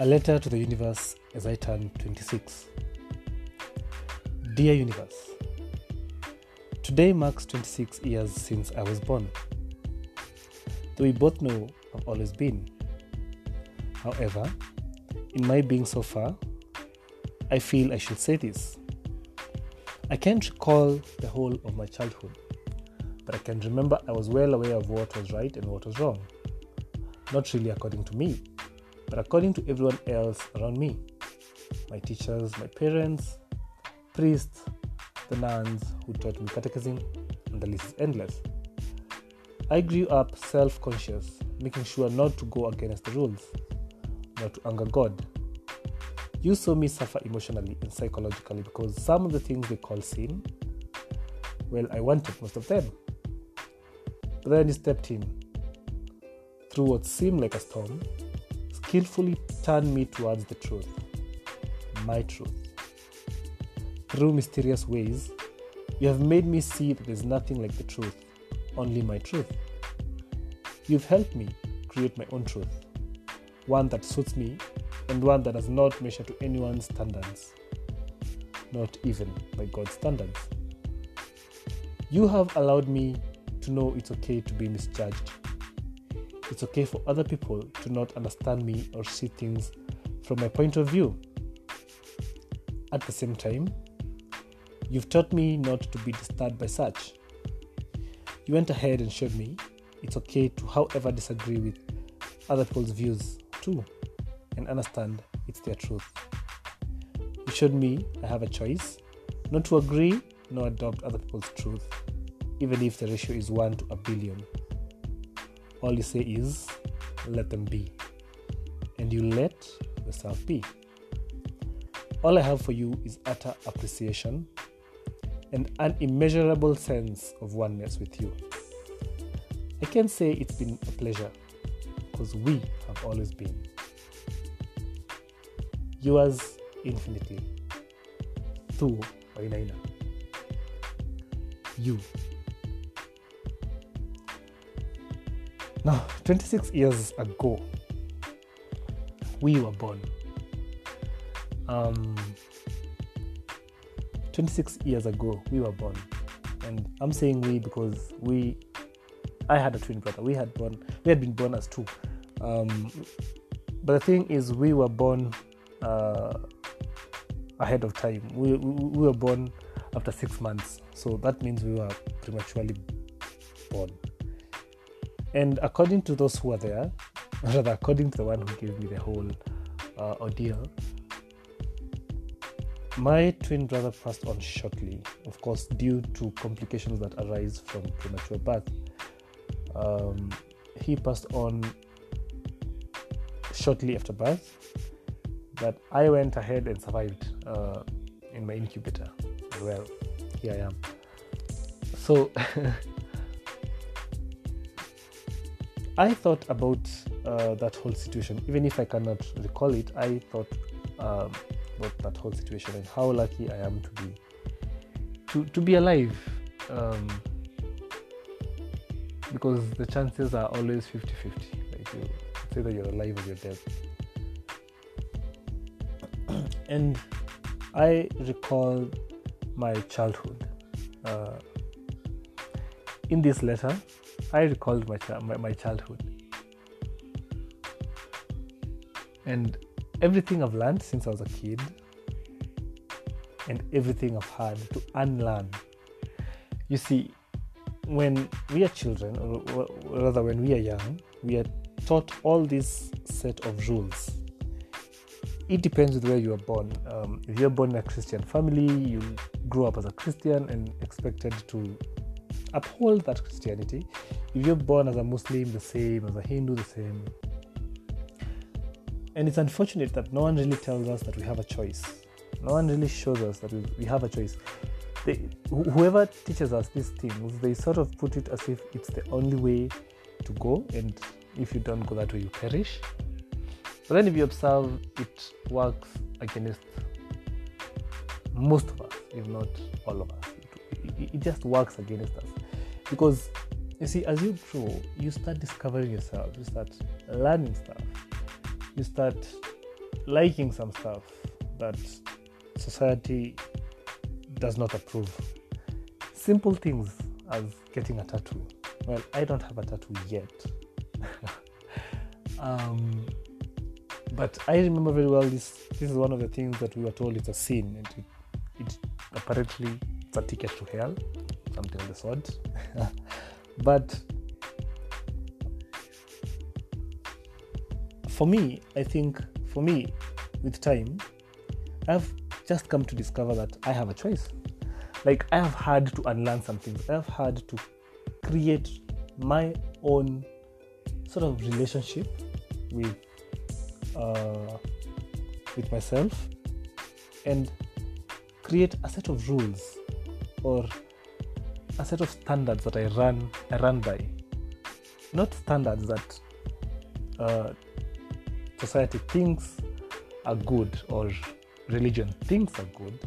A letter to the universe as I turn 26. Dear universe, today marks 26 years since I was born. Though we both know I've always been. However, in my being so far, I feel I should say this. I can't recall the whole of my childhood, but I can remember I was well aware of what was right and what was wrong. Not really according to me, but according to everyone else around me my teachers, my parents, priests, the nuns who taught me catechism, and the list is endless. I grew up self conscious, making sure not to go against the rules, not to anger God. You saw me suffer emotionally and psychologically because some of the things they call sin, well, I wanted most of them. But then you stepped in through what seemed like a storm skillfully turn me towards the truth, my truth. Through mysterious ways, you have made me see that there's nothing like the truth, only my truth. You've helped me create my own truth, one that suits me and one that does not measure to anyone's standards, not even by God's standards. You have allowed me to know it's okay to be misjudged it's okay for other people to not understand me or see things from my point of view. At the same time, you've taught me not to be disturbed by such. You went ahead and showed me it's okay to, however, disagree with other people's views too and understand it's their truth. You showed me I have a choice not to agree nor adopt other people's truth, even if the ratio is 1 to a billion all you say is let them be. And you let yourself be. All i have for you is utter appreciation and an immeasurable sense of oneness with you. I can say it's been a pleasure because we have always been. Yours infinitely. Thuo Wainaina you Now, 26 years ago, we were born. Um, 26 years ago, we were born. And I'm saying we because we, I had a twin brother. We had born, we had been born as two. Um, but the thing is, we were born uh, ahead of time. We, we, we were born after six months. So that means we were prematurely born. And according to those who are there, rather according to the one who gave me the whole uh, ordeal, my twin brother passed on shortly, of course, due to complications that arise from premature birth. Um, he passed on shortly after birth, but I went ahead and survived uh, in my incubator. Well, here I am. So I thought about uh, that whole situation, even if I cannot recall it. I thought um, about that whole situation and how lucky I am to be to to be alive, um, because the chances are always 50-50. Like you say that you're alive or you're dead. and I recall my childhood. Uh, in this letter, I recalled my, my, my childhood. And everything I've learned since I was a kid, and everything I've had to unlearn. You see, when we are children, or rather when we are young, we are taught all this set of rules. It depends where you are born. Um, if you're born in a Christian family, you grow up as a Christian and expected to uphold that Christianity. If you're born as a Muslim, the same, as a Hindu, the same. And it's unfortunate that no one really tells us that we have a choice. No one really shows us that we, have a choice. They, whoever teaches us these things, they sort of put it as if it's the only way to go, and if you don't go that way, you perish. But then, if you observe, it works against most of us, if not all of us. It, it, it just works against us because you see as you grow you start discovering yourself you start learning stuff you start liking some stuff that society does not approve. Simple things as getting a tattoo. Well, I don't have a tattoo yet. um, but I remember very well this this is one of the things that we were told it's a sin and it, it apparently it's a ticket to hell, something of the sort. but for me, I think for me, with time, I've just come to discover that I have a choice. Like I have had to unlearn some things. I have had to create my own sort of relationship with uh, with myself and create a set of rules or a set of standards that I run I run by. Not standards that uh, society thinks are good or religion thinks are good,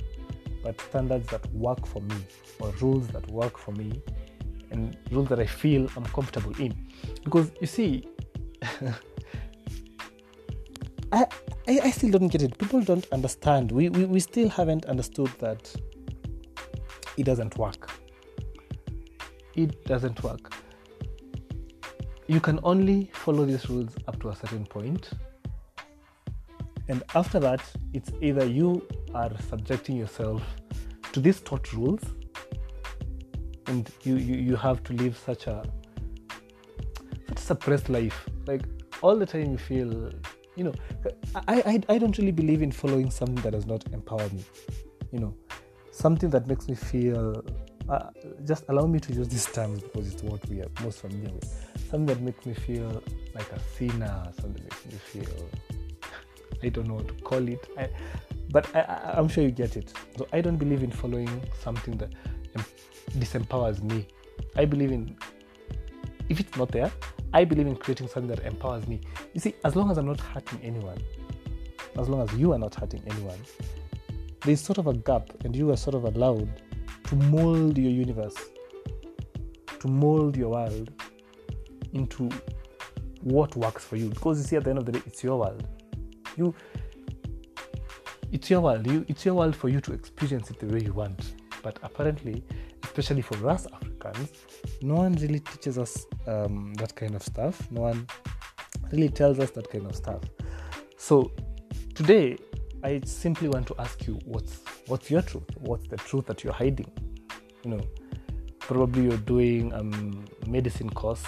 but standards that work for me or rules that work for me and rules that I feel I'm comfortable in. Because you see, I, I, I still don't get it. People don't understand. We, we, we still haven't understood that it doesn't work. It doesn't work. You can only follow these rules up to a certain point and after that, it's either you are subjecting yourself to these taught rules and you, you, you have to live such a such a suppressed life. Like all the time you feel you know I, I, I don't really believe in following something that does not empower me. You know, something that makes me feel uh, just allow me to use these terms because it's what we are most familiar with. Something that makes me feel like a sinner, something that makes me feel I don't know what to call it. I, but I, am sure you get it. So I don't believe in following something that disempowers me. I believe in, if it's not there, I believe in creating something that empowers me. You see, as long as I'm not hurting anyone, as long as you are not hurting anyone, there's sort of a gap, and you are sort of allowed to mold your universe, to mold your world into what works for you. Because you see, at the end of the day, it's your world. You it's your world. You it's your world for you to experience it the way you want. But apparently especially for us africans no one really teaches us um, that kind of stuff. No one really tells us that kind of stuff. So today i simply want to ask you what's what's your truth what's the truth that you're hiding you know probably you're doing a medicine course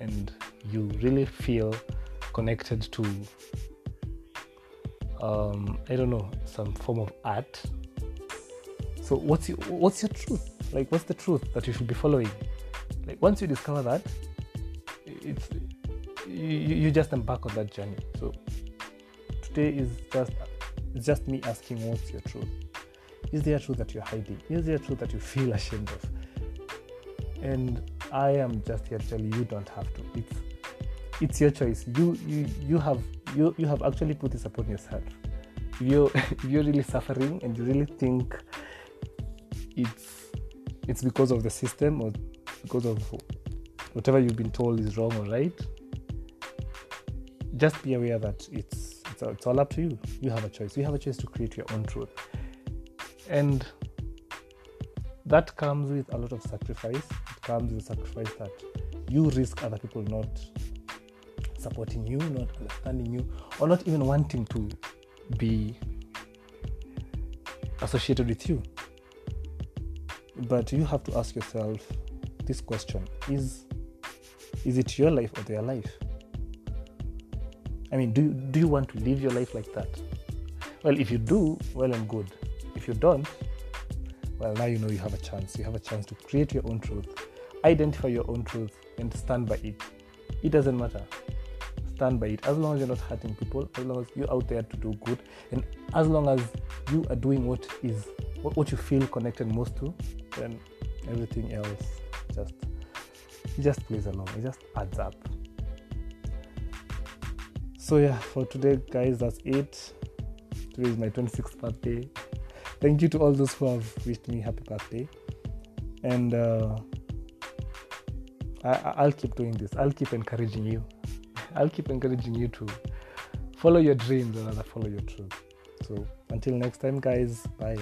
and you really feel connected to um, I don't know, some form of art. So what's your what's your truth? Like what's the truth that you should be following? Like once you discover that, it's you, you just embark on that journey. So today is just it's just me asking what's your truth? Is there a truth that you're hiding? Is there a truth that you feel ashamed of? And I am just here to tell you you don't have to. It's it's your choice. You you you have you you have actually put this upon yourself. If you if you're really suffering and you really think it's it's because of the system or because of whatever you've been told is wrong or right, just be aware that it's it's, it's all up to you. You have a choice. You have a choice to create your own truth, and that comes with a lot of sacrifice. It comes with sacrifice that you risk other people not supporting you, not understanding you, or not even wanting to be associated with you. But you have to ask yourself this question is is it your life or their life? I mean, do you, do you want to live your life like that? Well, if you do, well and good. If you don't, well, now you know you have a chance. You have a chance to create your own truth, identify your own truth, and stand by it. It doesn't matter stand by it as long as you're not hurting people as long as you're out there to do good and as long as you are doing what is what, you feel connected most to then everything else just just plays along it just adds up so yeah for today guys that's it. Today is my 26th birthday. Thank you to all those who have wished me happy birthday. And uh, I, i'll keep doing this. I'll keep encouraging you. I'll keep encouraging you to follow your dreams rather follow your truth. So until next time, guys, bye.